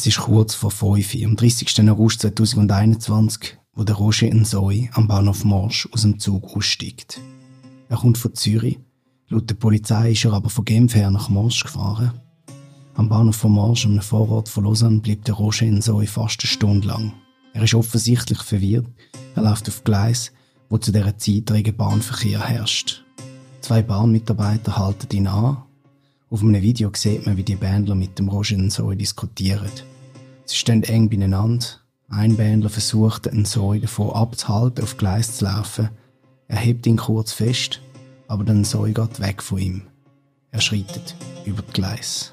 Es ist kurz vor 5 Uhr, am 30. August 2021, wo der Roger Nsoy am Bahnhof Morsch aus dem Zug aussteigt. Er kommt von Zürich. Laut der Polizei ist er aber von Genf her nach Morsch gefahren. Am Bahnhof von Morsch, einem Vorort von Lausanne, bleibt der Roger Nsoy fast eine Stunde lang. Er ist offensichtlich verwirrt. Er läuft auf Gleis, wo zu dieser Zeit rege Bahnverkehr herrscht. Zwei Bahnmitarbeiter halten ihn an auf einem Video sieht man, wie die Bändler mit dem Roger Nsoy diskutieren. Sie stehen eng beieinander. Ein Bändler versucht, den Nsoy davon abzuhalten, auf Gleis zu laufen. Er hebt ihn kurz fest, aber der Nsoy geht weg von ihm. Er schreitet über die Gleis.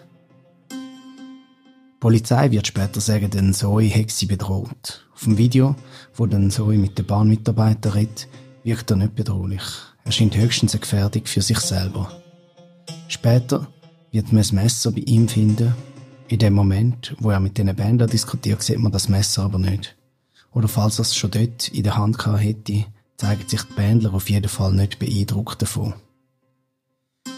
Die Polizei wird später sagen, der Nsoy hätte sie bedroht. Auf dem Video, wo der Nsoy mit den Bahnmitarbeitern redet, wirkt er nicht bedrohlich. Er scheint höchstens eine Gefährdung für sich selber. Später wird man ein Messer bei ihm finden. In dem Moment, wo er mit den Bändern diskutiert, sieht man das Messer aber nicht. Oder falls er es schon dort in der Hand gehabt hätte, zeigen sich die Bändler auf jeden Fall nicht beeindruckt davon.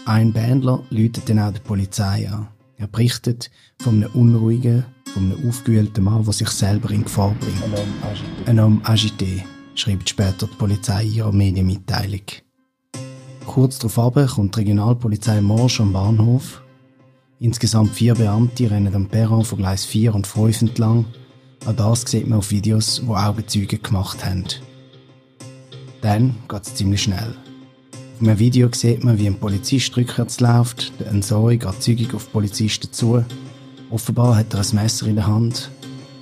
Ein Bändler läutet dann auch die Polizei an. Er berichtet von einem unruhigen, von einem aufgewühlten Mann, der sich selber in Gefahr bringt. Ein homme agité, schreibt später die Polizei in ihrer Medienmitteilung. Kurz darauf kommt die Regionalpolizei Morsch am Bahnhof. Insgesamt vier Beamte rennen am Perron von Gleis 4 und 5 entlang. Auch das sieht man auf Videos, wo Augenzeuge gemacht haben. Dann geht es ziemlich schnell. Auf einem Video sieht man, wie ein Polizist rückwärts läuft, der Ensoi geht zügig auf Polizisten zu. Offenbar hat er ein Messer in der Hand.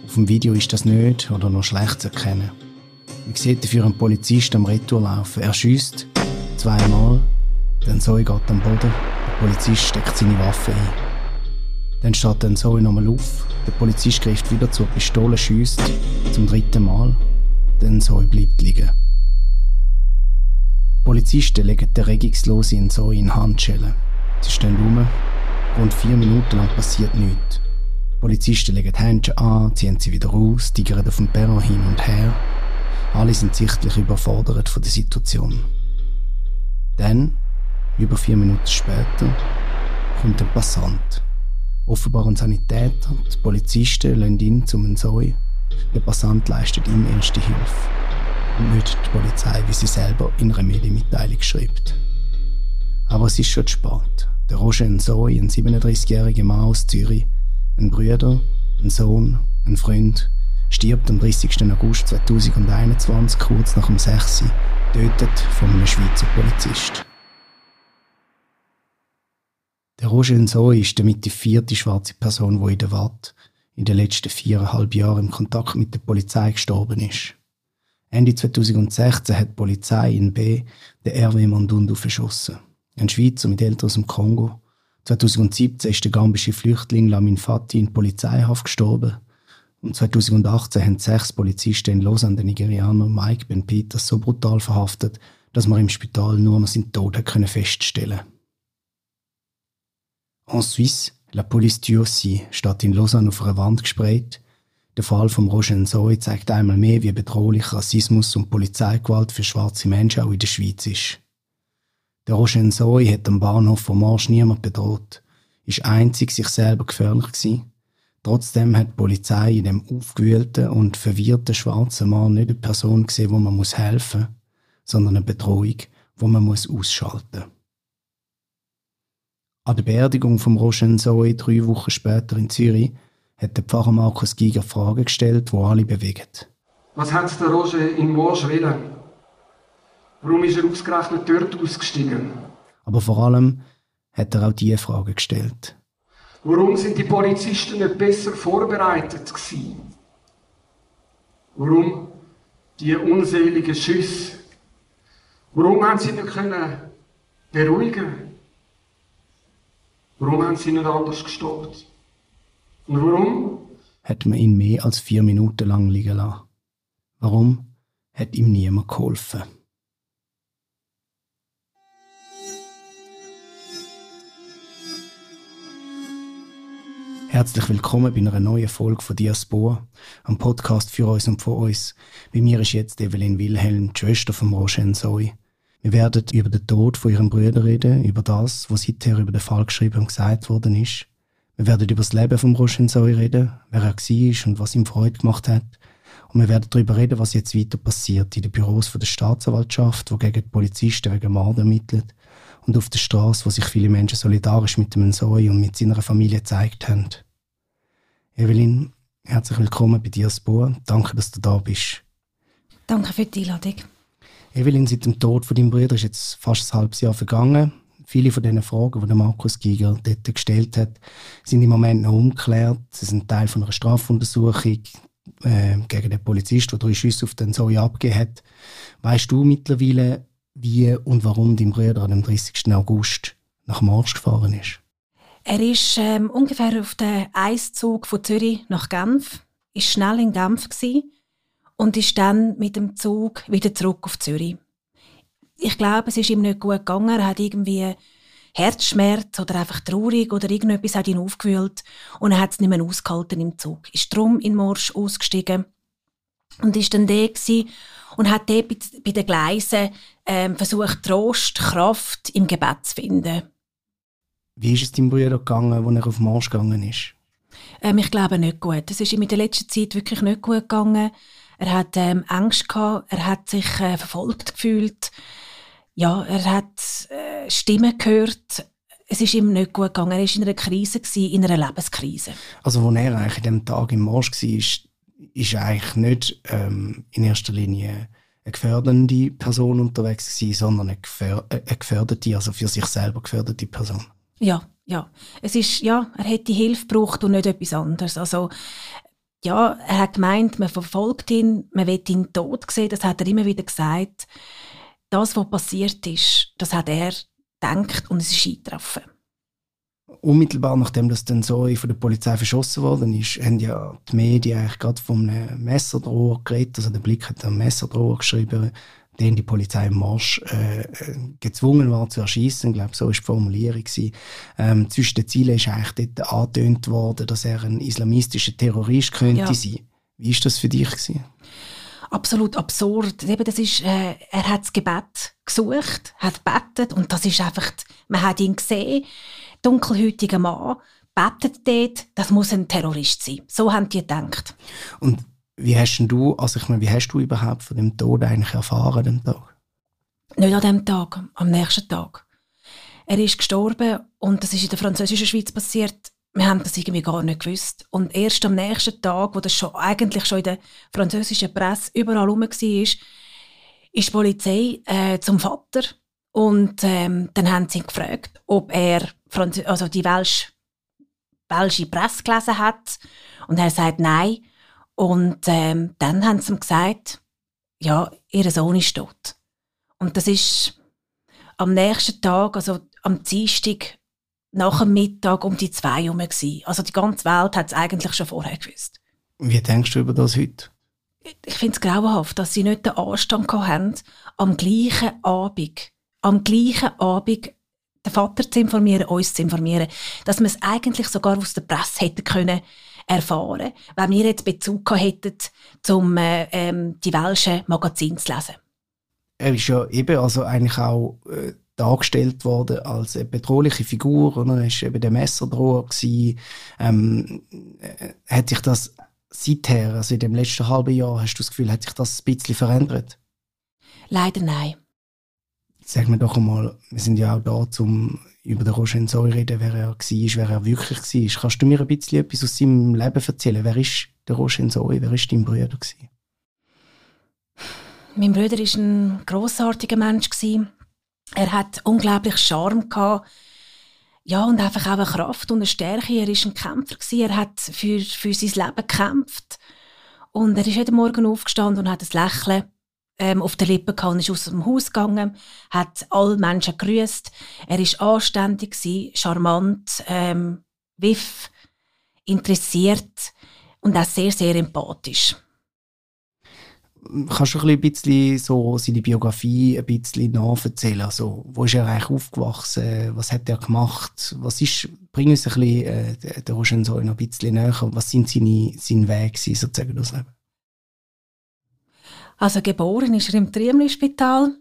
Auf dem Video ist das nicht oder nur schlecht zu erkennen. Man sieht dafür einen Polizist am Retour laufen. Er schießt zweimal. Dann Zoe geht am Boden. Der Polizist steckt seine Waffe ein. Dann steht dann Zoe nochmal auf. Der Polizist greift wieder zur Pistole, schießt zum dritten Mal. Dann Zoe bleibt liegen. Die Polizisten legen den regungslose in Zoe in Handschellen. Sie stehen rum. Rund vier Minuten lang passiert nichts. Die Polizisten legen die Händchen an, ziehen sie wieder raus, tigern auf dem Perron hin und her. Alle sind sichtlich überfordert von der Situation. Dann, über vier Minuten später, kommt ein Passant. Offenbar ein Sanitäter, die Polizisten lassen ihn zum Ensoi. Der Passant leistet ihm erste Hilfe. Und nicht die Polizei, wie sie selber in einer Medienmitteilung schreibt. Aber es ist schon spät. Der Roger Ensoi, ein 37-jähriger Mann aus Zürich, ein Bruder, ein Sohn, ein Freund, stirbt am 30. August 2021, kurz nach dem 6 getötet von einem Schweizer Polizist. Der Roger Nsoy ist damit die vierte schwarze Person, die in der Watt in den letzten viereinhalb Jahren im Kontakt mit der Polizei gestorben ist. Ende 2016 hat die Polizei in B den Hervé Mondundu verschossen. Ein Schweizer mit Eltern aus dem Kongo. 2017 ist der gambische Flüchtling Lamin Fati in Polizeihaft gestorben. Und 2018 haben sechs Polizisten in Lausanne den Nigerianer Mike Ben Peters so brutal verhaftet, dass man im Spital nur noch seinen Tod feststellen En Suisse, la police aussi steht in Lausanne auf einer Wand gesprayt. Der Fall von Roger Nsoy zeigt einmal mehr, wie bedrohlich Rassismus und Polizeigewalt für schwarze Menschen auch in der Schweiz ist. Der Roger Nsoy hat am Bahnhof von Marsch niemand bedroht, ist einzig sich selber gefährlich gewesen Trotzdem hat die Polizei in dem aufgewühlten und verwirrten schwarzen Mann nicht eine Person gesehen, wo man helfen muss, sondern eine Bedrohung, wo man ausschalten muss. An der Beerdigung von Roger Zoe drei Wochen später in Zürich hat der Pfarrer Markus Giger Fragen gestellt, die alle bewegen. Was hat der Roger in Morsch willen? Warum ist er ausgerechnet dort ausgestiegen? Aber vor allem hat er auch diese Frage gestellt. Warum sind die Polizisten nicht besser vorbereitet gewesen? Warum die unseligen Schüsse? Warum haben sie nicht können beruhigen? Warum haben sie nicht anders gestoppt? Und warum? Hat man ihn mehr als vier Minuten lang liegen lassen. Warum hat ihm niemand geholfen? Herzlich willkommen bei einer neuen Folge von Diaspora, am Podcast für uns und von uns. Bei mir ist jetzt Evelyn Wilhelm, die Schwester von Roger Zoe. Wir werden über den Tod von ihrem Bruder reden, über das, was seither über den Fall geschrieben und gesagt worden ist. Wir werden über das Leben von Roshan Zoe reden, wer er war und was ihm Freude gemacht hat. Und wir werden darüber reden, was jetzt weiter passiert in den Büros der Staatsanwaltschaft, wo gegen die Polizisten wegen Mord ermittelt und auf der Straße, wo sich viele Menschen solidarisch mit dem Zoe und mit seiner Familie gezeigt haben. Evelyn, herzlich willkommen bei dir, Spur. Danke, dass du da bist. Danke für die Einladung. Evelyn, seit dem Tod von deinem Bruder ist jetzt fast ein halbes Jahr vergangen. Viele von diesen Fragen, die Markus Giger dort gestellt hat, sind im Moment noch ungeklärt. Sie sind Teil von einer Strafuntersuchung äh, gegen den Polizist, der drei Schüsse auf den Zoe abgegeben hat. Weißt du mittlerweile, wie und warum dein Bruder am 30. August nach Marsch gefahren ist? Er ist ähm, ungefähr auf dem Eiszug von Zürich nach Genf, ist schnell in Genf gewesen und ist dann mit dem Zug wieder zurück auf Zürich ich glaube, es ist ihm nicht gut gegangen. Er hat irgendwie Herzschmerz oder einfach traurig oder irgendetwas hat ihn aufgewühlt und er hat es nicht mehr ausgehalten im Zug. Ist drum in Morsch ausgestiegen und ist dann da und hat dort bei den Gleisen ähm, versucht, Trost, Kraft im Gebet zu finden. Wie ist es deinem Bruder gegangen, als er auf Marsch gegangen ist? Ähm, ich glaube nicht gut. Es ist ihm in der letzten Zeit wirklich nicht gut gegangen. Er hat ähm, Angst gehabt, er hat sich äh, verfolgt gefühlt ja, er hat äh, Stimmen gehört. Es ist ihm nicht gut gegangen. Er war in einer Krise, gewesen, in einer Lebenskrise. Also, als er eigentlich an diesem Tag im Marsch war, ist, ist er eigentlich nicht ähm, in erster Linie eine gefährdende Person unterwegs gewesen, sondern eine, gefähr äh, eine gefährdete, also für sich selber gefährdete Person. Ja, ja. Es ist, ja, er hätte Hilfe gebraucht und nicht etwas anderes. Also, ja, er hat gemeint, man verfolgt ihn, man will ihn tot sehen, das hat er immer wieder gesagt das, was passiert ist, das hat er gedacht und es ist eingetroffen. Unmittelbar nachdem das dann so von der Polizei verschossen worden ist, haben ja die Medien eigentlich gerade von einem Messerdroher geredet. Also der Blick hat einen Messerdroher geschrieben, den die Polizei im Marsch äh, gezwungen war zu erschießen. Ich glaube, so war die Formulierung. Ähm, zwischen den Zielen ist eigentlich dort angetönt worden, dass er ein islamistischer Terrorist könnte ja. sein. Wie war das für dich? Gewesen? absolut absurd. Eben, das ist, äh, er hat das Gebet gesucht, hat betet und das ist einfach, man hat ihn gesehen, dunkelhäutiger Mann, betet dort, das muss ein Terrorist sein. So haben die gedacht. Und wie hast du, also ich meine, wie hast du überhaupt von dem Tod eigentlich erfahren, dem Tag? Nicht an dem Tag, am nächsten Tag. Er ist gestorben und das ist in der französischen Schweiz passiert wir haben das irgendwie gar nicht gewusst. Und erst am nächsten Tag, wo das schon eigentlich schon in der französischen Presse überall rum war, ist, die Polizei äh, zum Vater und ähm, dann haben sie ihn gefragt, ob er Franz also die Welsch welsche Presse gelesen hat und er sagt nein. Und ähm, dann haben sie ihm gesagt, ja, ihr Sohn ist tot. Und das ist am nächsten Tag, also am Dienstag, nach dem Mittag um die zwei herum. Also die ganze Welt hat es eigentlich schon vorher gewusst. Wie denkst du über das heute? Ich finde es grauenhaft, dass sie nicht den Anstand haben, am gleichen Abend, am gleichen Abend den Vater zu informieren, uns zu informieren, dass wir es eigentlich sogar aus der Presse hätten können erfahren, weil wir jetzt Bezug hätten, um äh, ähm, die welschen Magazine zu lesen. Er ist ja eben also eigentlich auch äh, dargestellt worden als eine bedrohliche Figur. Oder? Er war eben der Messerdroher. Ähm, äh, hat sich das seither, also in dem letzten halben Jahr, hast du das Gefühl, hat sich das ein bisschen verändert? Leider nein. Sag mir doch einmal, wir sind ja auch da, um über den Roger zu reden, wer er war, wer er wirklich war. Kannst du mir ein bisschen etwas aus seinem Leben erzählen? Wer ist der Roger Zoe? Wer war dein Bruder? Gewesen? Mein Bruder war ein grossartiger Mensch. Gewesen. Er hat unglaublich Charme gehabt. Ja, und einfach auch eine Kraft und eine Stärke. Er war ein Kämpfer. Gewesen. Er hat für, für sein Leben gekämpft. Und er ist jeden Morgen aufgestanden und hat ein Lächeln ähm, auf den Lippen gehabt und ist aus dem Haus gegangen, hat alle Menschen gegrüßt. Er war anständig, gewesen, charmant, ähm, wiff, interessiert und auch sehr, sehr empathisch kannst du ein bisschen so seine Biografie ein bisschen nacherzählen? Also, wo ist er eigentlich aufgewachsen? Was hat er gemacht? Was ist, bring uns ein bisschen, äh, der Roger so noch ein bisschen näher. Was sind seine, sein Weg sozusagen das Leben? Also geboren ist er im Triemli-Spital.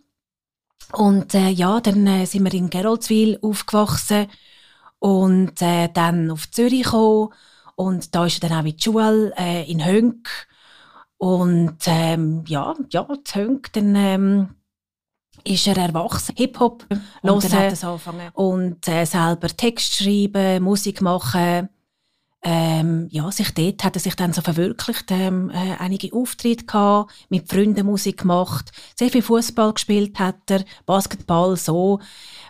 Und äh, ja, dann äh, sind wir in Geroldswil aufgewachsen und äh, dann auf Zürich gekommen. Und da ist er dann auch in die Schule äh, in Hönk. Und ähm, ja, ja, in Hönk, dann ähm, ist er erwachsen, Hip-Hop hören und äh, selber Text schreiben, Musik machen. Ähm, ja, sich dort hat er sich dann so verwirklicht, ähm, äh, einige Auftritte gehabt, mit Freunden Musik gemacht, sehr viel Fußball gespielt hat er, Basketball, so.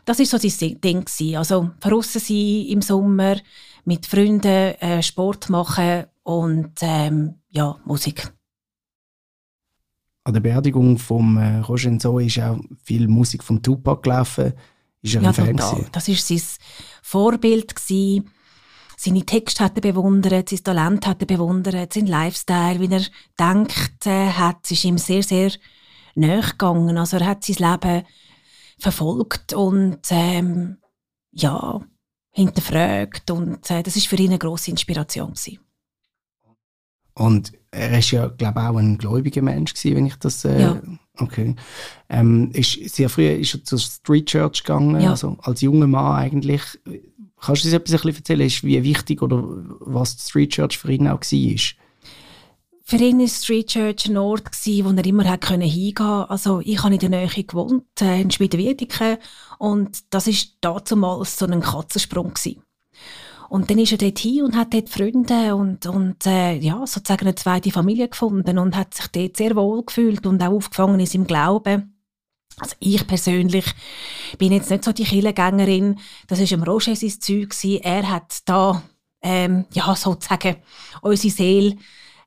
Das ist so sein Ding gewesen. Also draussen sein im Sommer, mit Freunden äh, Sport machen und ähm, ja, Musik an der Beerdigung von äh, Roger Zoe ist auch viel Musik von Tupac gelaufen. Ist er ja, ein Fan total. Das war sein Vorbild. Gewesen. Seine Texte hat er bewundert, sein Talent hat er bewundert, sein Lifestyle, wie er denkt äh, hat, ist ihm sehr, sehr nahe gegangen. Also er hat sein Leben verfolgt und ähm, ja, hinterfragt und äh, das ist für ihn eine grosse Inspiration gewesen. Und er ist ja, glaube ich, auch ein gläubiger Mensch gewesen, wenn ich das... Äh, ja. Okay. Ähm, ist, sehr früh ist er zur Street Church gegangen, ja. also als junger Mann eigentlich. Kannst du uns etwas ein erzählen, ist, wie wichtig oder was die Street Church für ihn auch war? Für ihn war Street Church ein Ort, wo er immer hat hingehen konnte. Also ich habe in der Nähe gewohnt, äh, in Schmieden-Wiedeke, und das war damals so ein Katzensprung. Gewesen. Und dann ist er dort hin und hat dort Freunde und, und äh, ja, sozusagen eine zweite Familie gefunden und hat sich dort sehr wohl gefühlt und auch aufgefangen in seinem Glauben. Also ich persönlich bin jetzt nicht so die Killengängerin. Das ist im Roger sein Zeug Er hat da ähm, ja sozusagen unsere Seele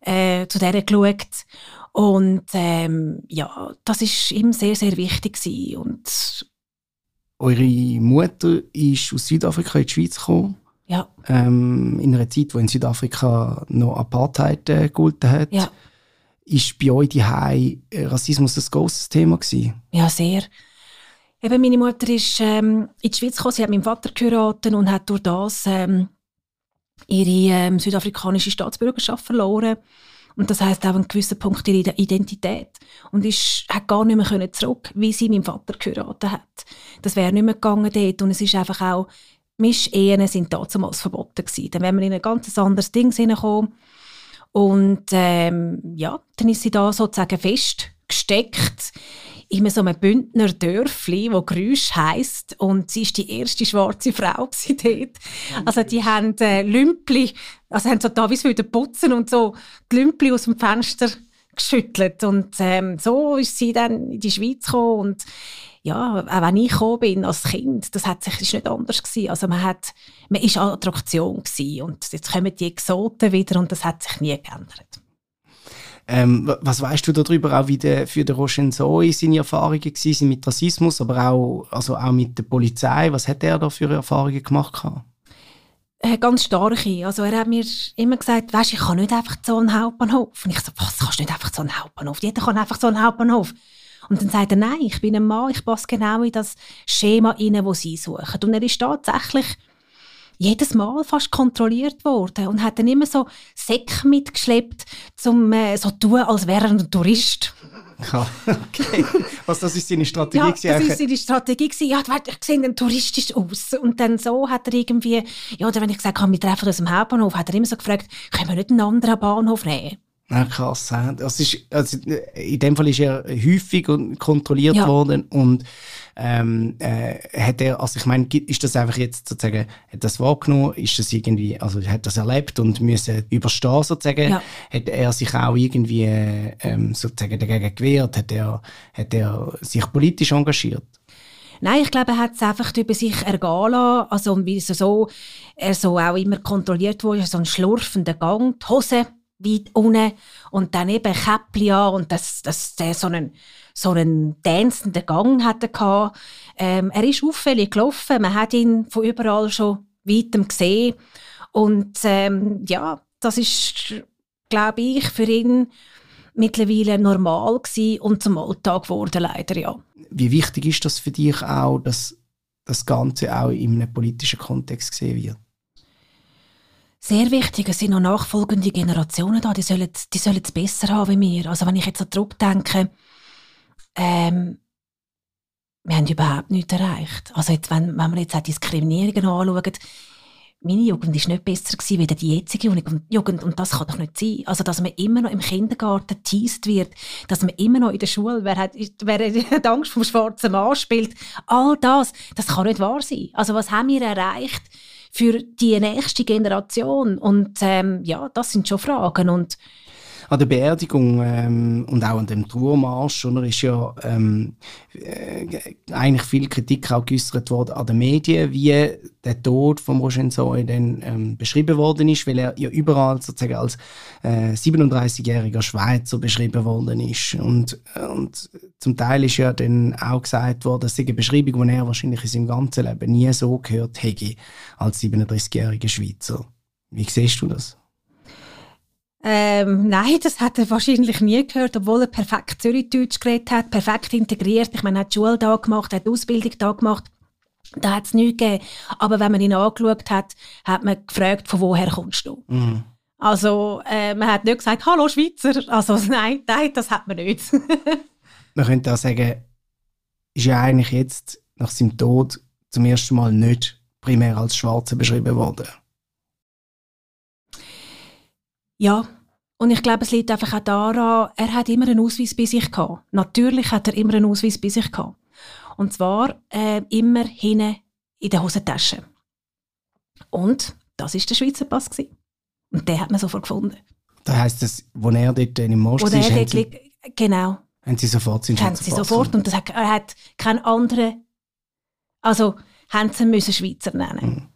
äh, zu der geschaut. Und ähm, ja, das ist ihm sehr, sehr wichtig gewesen. Und Eure Mutter ist aus Südafrika in die Schweiz gekommen. Ja. Ähm, in einer Zeit, wo in Südafrika noch Apartheid äh, hat. Ja. Ist bei euch die äh, Rassismus ein grosses Thema gewesen? Ja, sehr. Eben meine Mutter ist ähm, in die Schweiz gekommen, sie hat meinen Vater geheiratet und hat durch das ähm, ihre ähm, südafrikanische Staatsbürgerschaft verloren. Und das heißt auch an gewissen Punkt ihre Identität. Und ist, hat gar nicht mehr zurück, wie sie meinen Vater geheiratet hat. Das wäre nicht mehr gegangen dort. Und es ist einfach auch Mischehen sind damals verboten gewesen. Dann wären wir in ein ganz anderes Ding hineingekommen. Und ähm, ja, dann ist sie da sozusagen festgesteckt in so einem Bündner Dörfli, wo Grüsch heisst. Und sie ist die erste schwarze Frau dort. Also die haben äh, Lümpli, also haben so da wie wieder putzen und so die Lümpli aus dem Fenster geschüttelt. Und ähm, so ist sie dann in die Schweiz gekommen. Und ja, auch wenn ich gekommen bin als Kind, das hat sich ist nicht anders gewesen. Also man hat, man ist Attraktion gewesen und jetzt kommen die Exoten wieder und das hat sich nie geändert. Ähm, was weißt du darüber, auch wie der, für den Rochen Zoe seine Erfahrungen waren mit Rassismus, aber auch, also auch mit der Polizei? Was hat er da für Erfahrungen gemacht? Äh, ganz starke. Also er hat mir immer gesagt, weißt, ich kann nicht einfach so einen Hauptbahnhof. Und ich so, was, kannst du nicht einfach so einen Hauptbahnhof? Jeder kann einfach so einen Hauptbahnhof. Und dann sagt er, nein, ich bin ein Mann, ich passe genau in das Schema rein, das sie suchen. Und er ist tatsächlich jedes Mal fast kontrolliert worden und hat dann immer so Säcke mitgeschleppt, um äh, so zu tun, als wäre er ein Tourist. Ja, okay. Was, das ist seine Strategie? Ja, das war seine Strategie. Ja, ich sehe dann touristisch aus. Und dann so hat er irgendwie, ja, oder wenn ich gesagt habe, wir treffen uns am Hauptbahnhof, hat er immer so gefragt, können wir nicht einen anderen Bahnhof nehmen? Ja, krass. Das ist, also in dem Fall ist er häufig kontrolliert ja. worden und ähm, äh, hat er, also ich meine, ist das einfach jetzt sozusagen, hat das wahrgenommen, ist das irgendwie, also hat das erlebt und müssen überstehen sozusagen, ja. hat er sich auch irgendwie ähm, sozusagen dagegen gewehrt, hat er, hat er sich politisch engagiert? Nein, ich glaube, er hat es einfach über sich ergehen lassen. Also, wie so, er so auch immer kontrolliert wurde, so ein schlurfender Gang, die Hose weit unten und dann eben Käppli an und das, das, der so einen, so einen tanzenden Gang hatte ähm, Er ist auffällig gelaufen, man hat ihn von überall schon weitem gesehen und ähm, ja, das ist, glaube ich, für ihn mittlerweile normal gewesen und zum Alltag geworden, leider, ja. Wie wichtig ist das für dich auch, dass das Ganze auch in einem politischen Kontext gesehen wird? Sehr wichtig. Es sind noch nachfolgende Generationen da, die sollen, die sollen es besser haben wie wir. Also wenn ich jetzt so zurückdenke, ähm, wir haben überhaupt nichts erreicht. Also jetzt, wenn, wenn wir jetzt auch Diskriminierungen anschauen, meine Jugend war nicht besser gewesen, als die jetzige Jugend. Und das kann doch nicht sein. Also, dass man immer noch im Kindergarten teased wird, dass man immer noch in der Schule, wer hat, wer hat Angst vom schwarzen Mann spielt, all das, das kann nicht wahr sein. Also, was haben wir erreicht für die nächste Generation? Und ähm, ja, das sind schon Fragen. Und an der Beerdigung ähm, und auch an dem Trauermarsch oder, ist ja ähm, äh, eigentlich viel Kritik auch geäußert worden an den Medien, wie der Tod von Zoe dann ähm, beschrieben worden ist, weil er ja überall sozusagen als äh, 37-jähriger Schweizer beschrieben worden ist. Und, und zum Teil ist ja dann auch gesagt worden, sei eine Beschreibung, die er wahrscheinlich in seinem ganzen Leben nie so gehört hätte als 37-jähriger Schweizer. Wie siehst du das? Ähm, nein, das hat er wahrscheinlich nie gehört, obwohl er perfekt Zürichdeutsch geredet hat, perfekt integriert. Ich meine, er hat die Schule da gemacht, hat Ausbildung da gemacht. Da hat es nichts gegeben. Aber wenn man ihn angeschaut hat, hat man gefragt, von woher kommst du? Mhm. Also, äh, man hat nicht gesagt, hallo Schweizer. Also, nein, nein, das hat man nicht. man könnte auch sagen, ist ja eigentlich jetzt nach seinem Tod zum ersten Mal nicht primär als Schwarzer beschrieben worden. Ja, und ich glaube, es liegt einfach auch daran, er hat immer einen Ausweis bei sich gehabt. Natürlich hat er immer einen Ausweis bei sich gehabt. Und zwar äh, immer hinten in der Hosentasche. Und das ist der Schweizer Pass gewesen. Und den hat man sofort gefunden. Das heisst, dass, wo er dort im Most ist, haben Sie, genau. Haben Sie sofort seinen Haben Sie sofort und das hat, er hat keinen anderen, also haben Sie müssen Schweizer nennen. Mhm.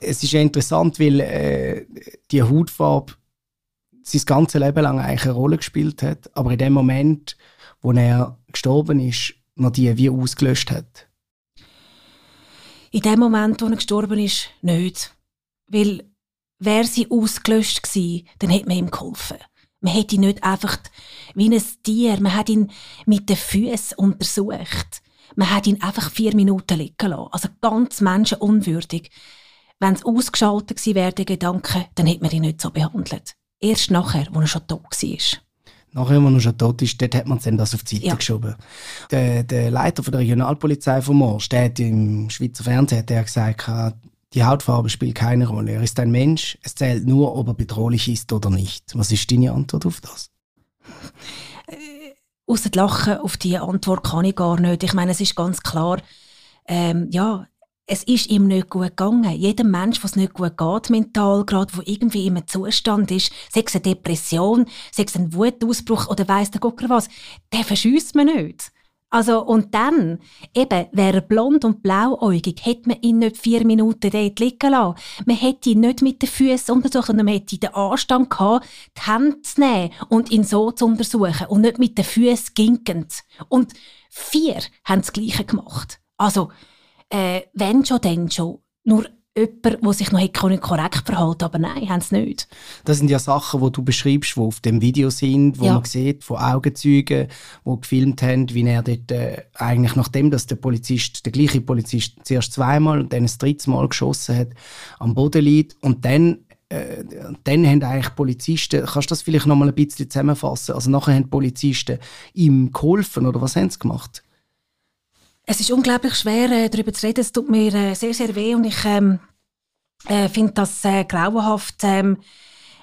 Es ist ja interessant, weil äh, die Hautfarbe sein ganzes Leben lang eigentlich eine Rolle gespielt hat, aber in dem Moment, wo er gestorben ist, noch die wie ausgelöscht hat. In dem Moment, wo er gestorben ist, nicht. Weil wäre sie ausgelöscht gewesen, dann hätte man ihm geholfen. Man hätte ihn nicht einfach wie ein Tier, man hat ihn mit den Füßen untersucht. Man hat ihn einfach vier Minuten liegen lassen. Also ganz menschenunwürdig. Wenn es ausgeschaltet gewesen wäre, der Gedanke, dann hätte man ihn nicht so behandelt. Erst nachher, wo er schon tot war. Nachher, wo er schon tot ist, dort hat man dann das auf die Seite ja. geschoben. Der, der, Leiter von der Regionalpolizei von Morsch, der hat im Schweizer Fernsehen hat gesagt, die Hautfarbe spielt keine Rolle. Er ist ein Mensch, es zählt nur, ob er bedrohlich ist oder nicht. Was ist deine Antwort auf das? Außer Lachen auf diese Antwort kann ich gar nicht. Ich meine, es ist ganz klar, ähm, ja, es ist ihm nicht gut gegangen. Jedem Mensch, was nicht gut geht, mental, gerade wo irgendwie im Zustand ist, sei es eine Depression, sei es ein Wutausbruch oder weiss der Gucker was, der verschüsst man nicht. Also, und dann, eben, wäre er blond und blauäugig, hätte man ihn nicht vier Minuten dort liegen lassen. Man hätte ihn nicht mit den Füßen untersucht, sondern man hätte den Anstand gehabt, die Hände zu nehmen und ihn so zu untersuchen und nicht mit den Füßen ginkend. Und vier haben das Gleiche gemacht. Also, äh, wenn schon, dann schon. Nur jemand, der sich noch korrekt verhalten aber nein, haben sie nicht. Das sind ja Sachen, die du beschreibst, die auf dem Video sind, wo ja. man sieht, von Augenzeugen, die gefilmt haben, wie er dort äh, eigentlich, nachdem dass der Polizist, der gleiche Polizist, zuerst zweimal und dann das dritte Mal geschossen hat, am Boden liegt und dann äh, dann haben eigentlich Polizisten, kannst du das vielleicht noch mal ein bisschen zusammenfassen? Also nachher haben Polizisten ihm geholfen oder was haben sie gemacht? Es ist unglaublich schwer, äh, darüber zu reden. Es tut mir äh, sehr, sehr weh und ich ähm, äh, finde das äh, grauenhaft. Ähm,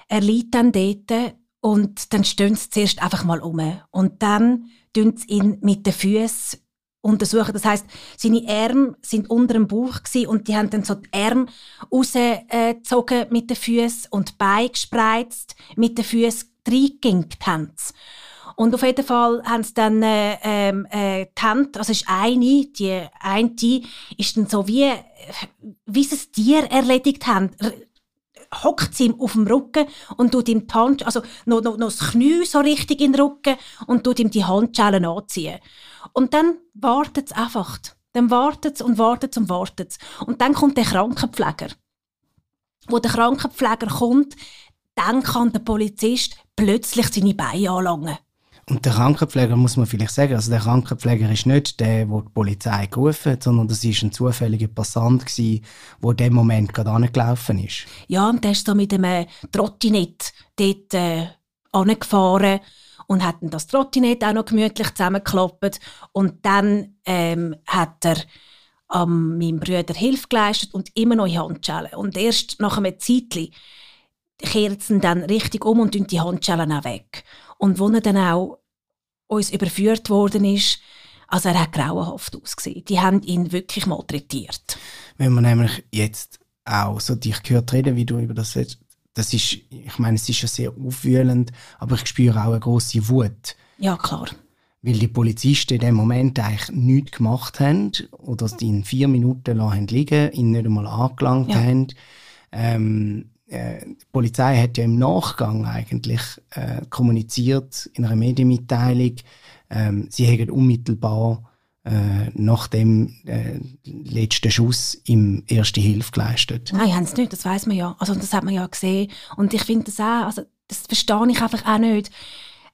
er liegt dann dort und dann stehen sie zuerst einfach mal um. Und dann tun sie ihn mit den Füßen untersuchen. Das heißt, seine Arme sind unter dem Bauch und die haben dann so die Arme rausgezogen mit den Füßen und die Beine gespreizt mit den Füßen reingeginkt haben und auf jeden Fall haben sie dann äh, ähm, äh, die Hand, also ist eine, die eine ist dann so wie, wie sie ein Tier erledigt haben, hockt sie ihm auf dem Rücken und tut ihm die Hand, also noch, noch, noch das Knie so richtig in den Rücken und tut ihm die Handschellen anziehen. Und dann wartet es einfach. Dann wartet und wartet und wartet Und dann kommt der Krankenpfleger. Wo der Krankenpfleger kommt, dann kann der Polizist plötzlich seine Beine anlangen. Und der Krankenpfleger muss man vielleicht sagen, also der Krankenpfleger ist nicht der, der die Polizei gerufen hat, sondern das ist ein zufälliger Passant gewesen, der in dem Moment gerade angelaufen ist. Ja, und der ist so mit einem Trottinett dort äh, angefahren und hat dann das Trottinett auch noch gemütlich zusammengeklappt. Und dann ähm, hat er ähm, meinem Bruder Hilfe geleistet und immer noch in Handschellen. Und erst nach einem Zeitchen kehrt sie dann richtig um und die Handschellen auch weg. Und wo er dann auch uns überführt worden ist, also er hat grauenhaft ausgesehen. Die haben ihn wirklich malträtiert. Wenn man nämlich jetzt auch so dich gehört reden, wie du über das redest, das ist, ich meine, es ist ja sehr aufwühlend, aber ich spüre auch eine große Wut. Ja, klar. Weil die Polizisten in dem Moment eigentlich nichts gemacht haben oder die in vier Minuten haben liegen, ihn nicht einmal angelangt ja. haben. Ähm, äh, die Polizei hat ja im Nachgang eigentlich äh, kommuniziert in einer Medienmitteilung, ähm, sie hätten unmittelbar äh, nach dem äh, letzten Schuss im Erste Hilfe geleistet. Nein, haben sie nicht, das weiß man ja. Also das hat man ja gesehen. Und ich finde das auch, also das verstehe ich einfach auch nicht.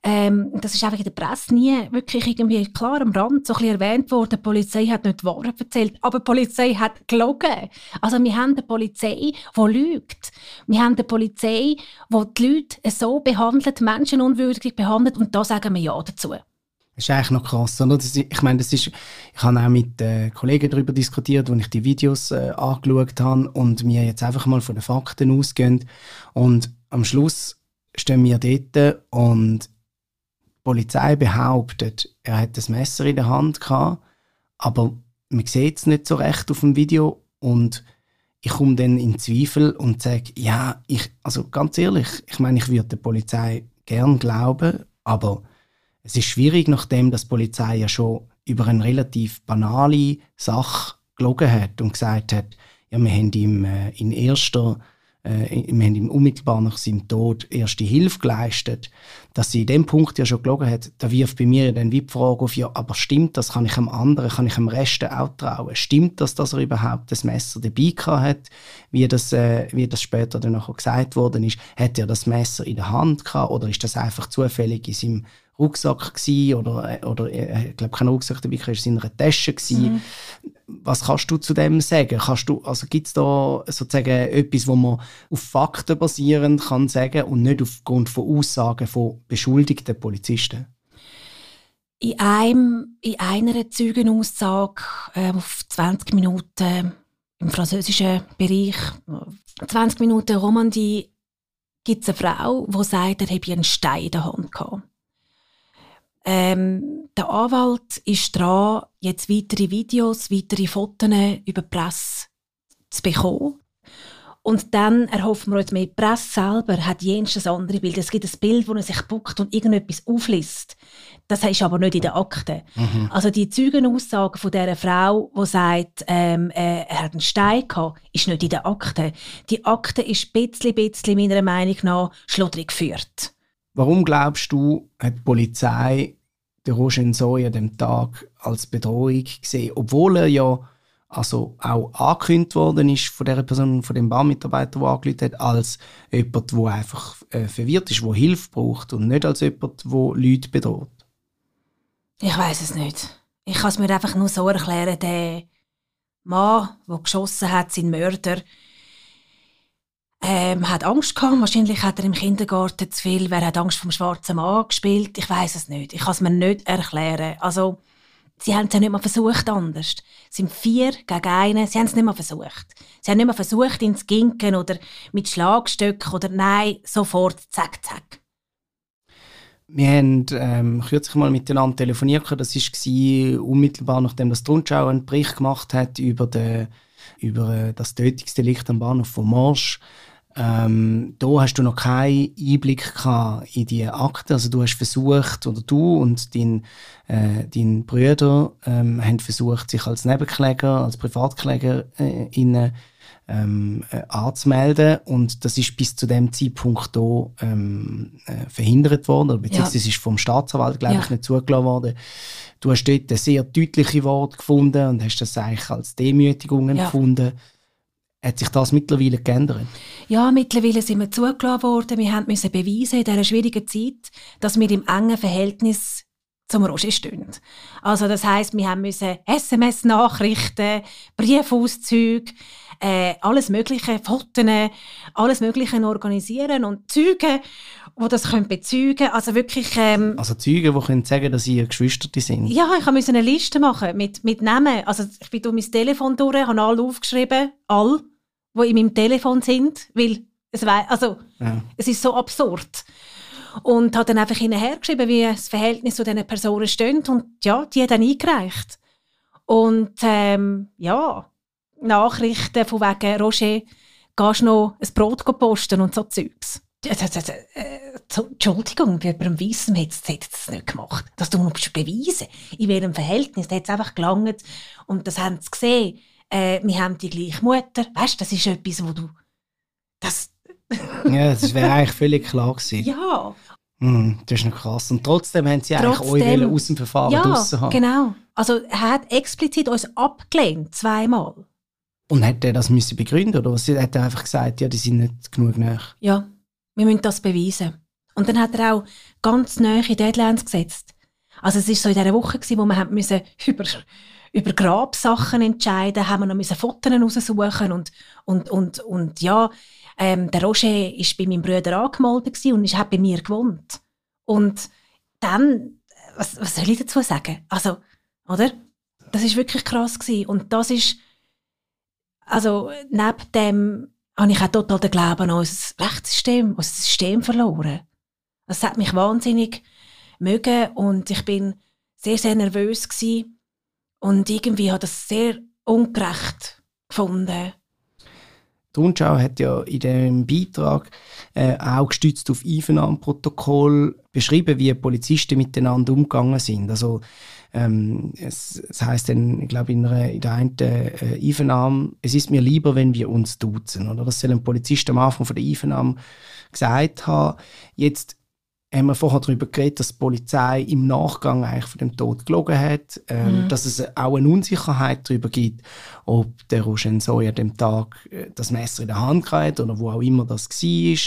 Ähm, das ist einfach in der Presse nie wirklich irgendwie klar am Rand so ein bisschen erwähnt worden. Die Polizei hat nicht die Wahrheit erzählt, aber die Polizei hat gelogen. Also wir haben eine Polizei, die lügt. Wir haben eine Polizei, die die Leute so behandelt, menschenunwürdig behandelt und da sagen wir Ja dazu. Das ist eigentlich noch krass, oder? Ist, ich meine, das ist, ich habe auch mit äh, Kollegen darüber diskutiert, als ich die Videos äh, angeschaut habe und mir jetzt einfach mal von den Fakten ausgehen. Und am Schluss stehen wir dort und die Polizei behauptet, er hat das Messer in der Hand gehabt, aber man sieht es nicht so recht auf dem Video und ich komme dann in Zweifel und sage, ja, ich, also ganz ehrlich, ich meine, ich würde der Polizei gern glauben, aber es ist schwierig, nachdem das Polizei ja schon über eine relativ banale Sache gelogen hat und gesagt hat, ja, wir haben ihm äh, in erster äh, wir haben ihm unmittelbar nach seinem Tod erste Hilfe geleistet, dass sie in dem Punkt ja schon gelogen hat, da wirft bei mir dann die Frage auf, ja, aber stimmt das, kann ich am anderen, kann ich am Rest auch trauen? Stimmt das, dass er überhaupt das Messer dabei hat, wie das, äh, wie das später dann nachher gesagt worden ist? Hat er das Messer in der Hand gehabt oder ist das einfach zufällig in seinem Rucksack gewesen, oder, oder äh, ich glaube kein Rucksack dabei, war in einer Tasche. Mhm. Was kannst du zu dem sagen? Kannst du, also gibt es da sozusagen etwas, wo man auf Fakten basierend kann sagen und nicht aufgrund von Aussagen von beschuldigten Polizisten? In, einem, in einer Zeugenaussage äh, auf 20 Minuten im französischen Bereich, 20 Minuten Romandie, gibt es eine Frau, die sagt, er habe einen Stein in der Hand gehabt. Ähm, der Anwalt ist dran, jetzt weitere Videos, weitere Fotos über die Presse zu bekommen. Und dann erhoffen wir uns mehr. Die Presse selber hat jenes andere Bild. Es gibt ein Bild, wo er sich buckt und irgendetwas aufliest. Das ist aber nicht in der Akte. Mhm. Also die Zeugenaussage von dieser Frau, die sagt, ähm, äh, er hat einen Stein gehabt, ist nicht in der Akte. Die Akte ist ein bisschen, bisschen meiner Meinung nach schludrig geführt. Warum glaubst du, hat die Polizei den Roger Soy an dem Tag als Bedrohung gesehen, obwohl er ja also auch angekündigt worden ist von der Person, von dem Bahnmitarbeiter, der angerufen hat, als jemand, der einfach äh, verwirrt ist, der Hilfe braucht und nicht als jemand, der Leute bedroht. Ich weiß es nicht. Ich kann es mir einfach nur so erklären, der Mann, der geschossen hat, sein Mörder, ähm, hat Angst gehabt. Wahrscheinlich hat er im Kindergarten zu viel. Wer hat Angst vom schwarzen Mann gespielt? Ich weiß es nicht. Ich kann es mir nicht erklären. Also, sie haben es ja nicht mal versucht anders. Es sind vier gegen einen. Sie haben es nicht mal versucht. Sie haben nicht mal versucht, zu ginken oder mit Schlagstöcken oder nein, sofort zack, zack. Wir haben ähm, kürzlich mal miteinander telefoniert. Das war unmittelbar nachdem das Rundschau einen Bericht gemacht hat über, den, über äh, das Tötungsdelikt am Bahnhof von Morsch. Ähm, da hast du noch keinen Einblick in die Akte. Also du hast versucht, oder du und dein, äh, dein Bruder ähm, haben versucht, sich als Nebenkläger, als Privatkläger äh, in, ähm, äh, anzumelden. Und das ist bis zu dem Zeitpunkt da, ähm, äh, verhindert worden, beziehungsweise ja. ist vom Staatsanwalt, glaube ja. ich, nicht zugelassen worden. Du hast dort sehr deutliche Worte gefunden und hast das eigentlich als Demütigung ja. Hat sich das mittlerweile geändert? Ja, mittlerweile sind wir zugelassen worden. Wir mussten beweisen in dieser schwierigen Zeit, dass wir im engen Verhältnis zum Roger stehen. Also das heißt, wir haben müssen SMS-Nachrichten, Briefauszüge, äh, alles mögliche, Fotos, alles mögliche organisieren und Züge, die das können bezeugen können. Also wirklich... Ähm, also Zeugen, die können sagen, dass sie Geschwister sind? Ja, ich musste eine Liste machen mit, mit Namen. Also ich bin durch mein Telefon durch, habe alle aufgeschrieben, alle, die in meinem Telefon sind, weil es, also, ja. es ist so absurd. Und habe dann einfach hinterher geschrieben, wie das Verhältnis zu diesen Personen steht. Und ja, die hat dann eingereicht. Und ähm, ja, Nachrichten von wegen, Roger, gehst noch ein Brot posten und so Zeugs. Äh, Entschuldigung, bei einem Weissen hat es das nicht gemacht. Das du musst beweisen. In welchem Verhältnis. Hat es einfach gelangt. Und das haben sie gesehen. Äh, wir haben die gleiche Mutter. Weißt du, das ist etwas, wo du. Das. ja, das wäre eigentlich völlig klar gewesen. Ja. Mm, das ist noch krass. Und trotzdem haben sie trotzdem, eigentlich euch aus dem Verfahren ja, draussen haben. genau. Also er hat explizit uns abgelehnt, zweimal. Und hat er das müssen begründen oder was? Hat er einfach gesagt, ja, die sind nicht genug nach? Ja, wir müssen das beweisen. Und dann hat er auch ganz nahe Deadlines gesetzt. Also es war so in dieser Woche, gewesen, wo wir müssen über, über Grabsachen entscheiden haben wir noch Fotos raussuchen und, und, und, und ja, ähm, der Roger war bei meinem Bruder angemeldet und hat bei mir gewohnt. Und dann, was, was soll ich dazu sagen? Also, oder? Das ist wirklich krass gewesen. Und das ist, also neben dem habe ich auch total den Glauben an unser Rechtssystem, unser System verloren. Das hat mich wahnsinnig mögen und ich bin sehr, sehr nervös gewesen. Und irgendwie hat das sehr ungerecht gefunden. Die Rundschau hat ja in dem Beitrag äh, auch gestützt auf Einvernahmeprotokoll beschrieben, wie Polizisten miteinander umgegangen sind. Also ähm, es, es heißt dann, ich glaube in, in der einen äh, Einvernahme, es ist mir lieber, wenn wir uns duzen. Oder das soll ein Polizist am Anfang von der Einvernahme gesagt haben. Jetzt haben wir vorher darüber geredet, dass die Polizei im Nachgang eigentlich von dem Tod gelogen hat, ähm, mhm. dass es auch eine Unsicherheit darüber gibt, ob der Roger Soy an dem Tag äh, das Messer in der Hand hatte oder wo auch immer das war.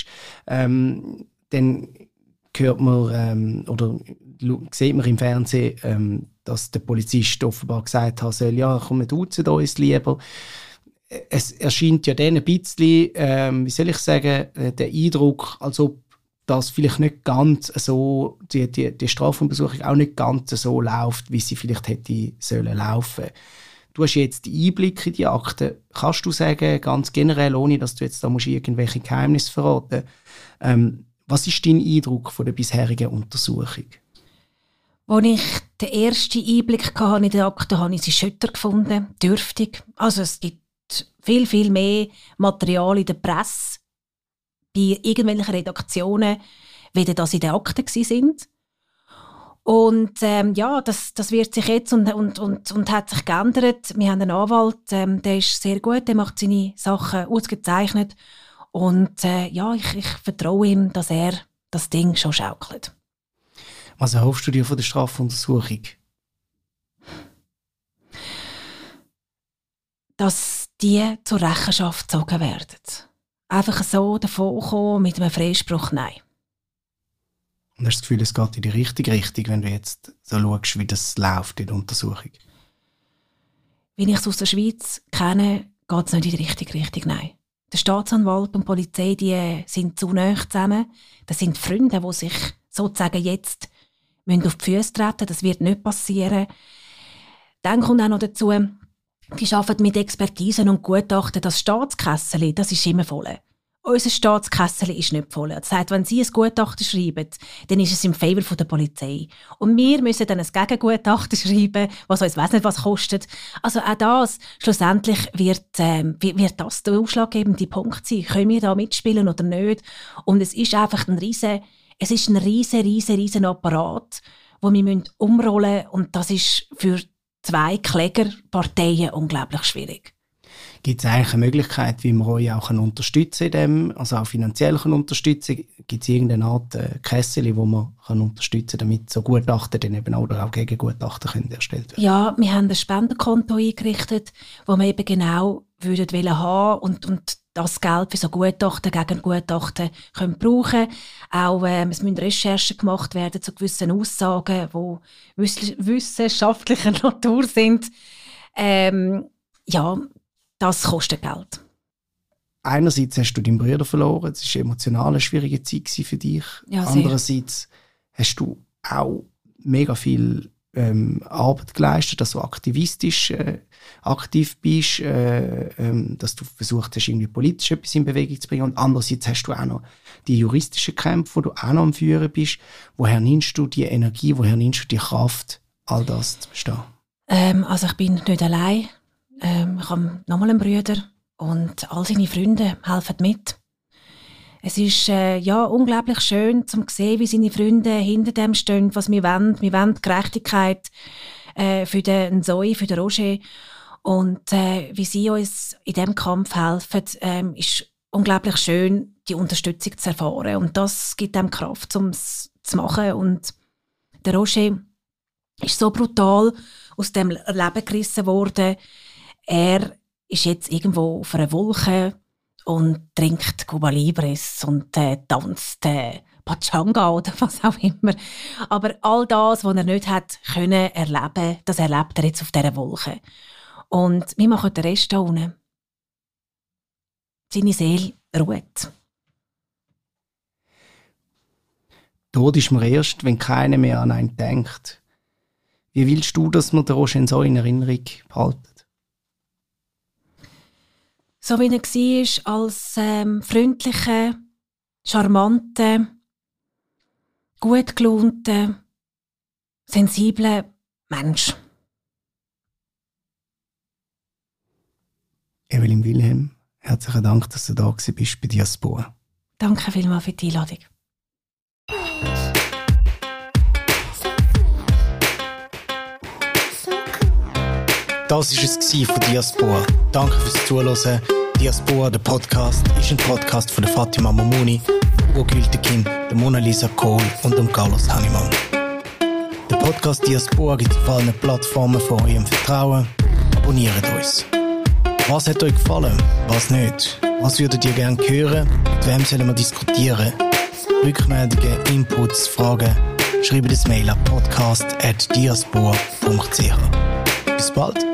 Ähm, dann hört man ähm, oder sieht man im Fernsehen, ähm, dass der Polizist offenbar gesagt hat, soll, ja, komm, wir duzen uns lieber. Es erscheint ja dann ein bisschen, ähm, wie soll ich sagen, äh, der Eindruck, als ob das vielleicht nicht ganz so, die, die, die Strafversuchung auch nicht ganz so läuft, wie sie vielleicht hätte sollen laufen. Du hast jetzt die Einblick in die Akte. Kannst du sagen, ganz generell, ohne dass du jetzt da musst irgendwelche Geheimnisse verraten, ähm, was ist dein Eindruck von der bisherigen Untersuchung? Als ich den ersten Einblick in die Akte, habe ich sie schütter gefunden, dürftig. Also es gibt viel, viel mehr Material in der Presse, bei irgendwelchen Redaktionen, wie das in den Akten sind. Und ähm, ja, das, das wird sich jetzt und, und, und, und hat sich geändert. Wir haben einen Anwalt, ähm, der ist sehr gut, der macht seine Sachen ausgezeichnet. Und äh, ja, ich, ich vertraue ihm, dass er das Ding schon schaukelt. Was erhoffst du dir von der Strafuntersuchung? Dass die zur Rechenschaft gezogen werden. Einfach so davon kommen mit einem Freispruch, nein. Und hast du das Gefühl, es geht in die richtige Richtung, wenn du jetzt so schaust, wie das läuft in der Untersuchung? Wie ich es aus der Schweiz kenne, geht es nicht in die richtige Richtung, nein. Der Staatsanwalt und die Polizei die sind zu nah zusammen. Das sind Freunde, die sich sozusagen jetzt müssen auf die Füße treten Das wird nicht passieren. Dann kommt auch noch dazu, die arbeiten mit Expertisen und Gutachten. Das Staatskessel, das ist immer voll. Unser Staatskessel ist nicht voll. Das heißt, wenn Sie ein Gutachten schreiben, dann ist es im Favor der Polizei. Und wir müssen dann ein Gegengutachten schreiben, was uns weiss nicht was kostet. Also auch das, schlussendlich wird, ähm, wird das der ausschlaggebende Punkt sein. Können wir da mitspielen oder nicht? Und es ist einfach ein riesen, es ist ein riesen, riesen, riesen Apparat, wo wir umrollen müssen. Und das ist für zwei Klägerparteien unglaublich schwierig. Gibt es eigentlich eine Möglichkeit, wie man euch auch unterstützen kann, also auch finanziell kann unterstützen Gibt es irgendeine Art äh, Kessel, wo man kann unterstützen kann, damit so Gutachten dann eben oder auch Gegengutachten können erstellt werden Ja, wir haben ein Spendenkonto eingerichtet, wo wir eben genau würden haben und, und das Geld für so Gutachten gegen Gutachten können brauchen Auch ähm, es müssen Recherchen gemacht werden zu gewissen Aussagen, die wissenschaftlicher Natur sind. Ähm, ja, das kostet Geld. einerseits hast du deinen Bruder verloren, es war emotional eine schwierige Zeit für dich. Ja. Andererseits hast du auch mega viel ähm, Arbeit geleistet, dass du aktivistisch äh, aktiv bist, äh, ähm, dass du versucht hast, irgendwie politisch etwas in Bewegung zu bringen. Und andererseits hast du auch noch die juristischen Kämpfe, wo du auch noch am Führen bist. Woher nimmst du die Energie, woher nimmst du die Kraft, all das zu bestehen? Ähm, also ich bin nicht allein. Ähm, ich habe nochmal einen Bruder und all seine Freunde helfen mit. Es ist äh, ja unglaublich schön zu sehen, wie seine Freunde hinter dem stehen, was wir wollen. Wir wollen Gerechtigkeit äh, für den Zoe, für den Roger. Und äh, wie sie uns in diesem Kampf helfen, ähm, ist unglaublich schön, die Unterstützung zu erfahren. Und das gibt ihm Kraft, um es zu machen. Und der Roger ist so brutal aus dem Leben gerissen worden. Er ist jetzt irgendwo auf einer Wolke und trinkt Cuba Libres und äh, tanzt äh, Pachanga oder was auch immer. Aber all das, was er nicht hat können erleben, das erlebt er jetzt auf dieser Wolke. Und wir machen den Rest da unten. Seine Seele ruht. Tod ist mir erst, wenn keiner mehr an einen denkt. Wie willst du, dass man den Roger so in Erinnerung behalten? So wie er war, als ähm, freundlicher, charmanter, gut gelaunter, sensibler Mensch. Evelyn Wilhelm, herzlichen Dank, dass du da bist bei Diaspora. Danke vielmals für die Einladung. Das war es von Diaspora. Danke fürs Zuhören. Diaspora, der Podcast, ist ein Podcast von Fatima Momuni, Ugo Gültekin, der Mona Lisa Kohl und dem Carlos Hannemann. Der Podcast Diaspora gibt es auf allen Plattformen von eurem Vertrauen. Abonniert uns. Was hat euch gefallen? Was nicht? Was würdet ihr gerne hören? Mit wem sollen wir diskutieren? Rückmeldungen, Inputs, Fragen? Schreibt das Mail an podcast.diaspora.ch. Bis bald!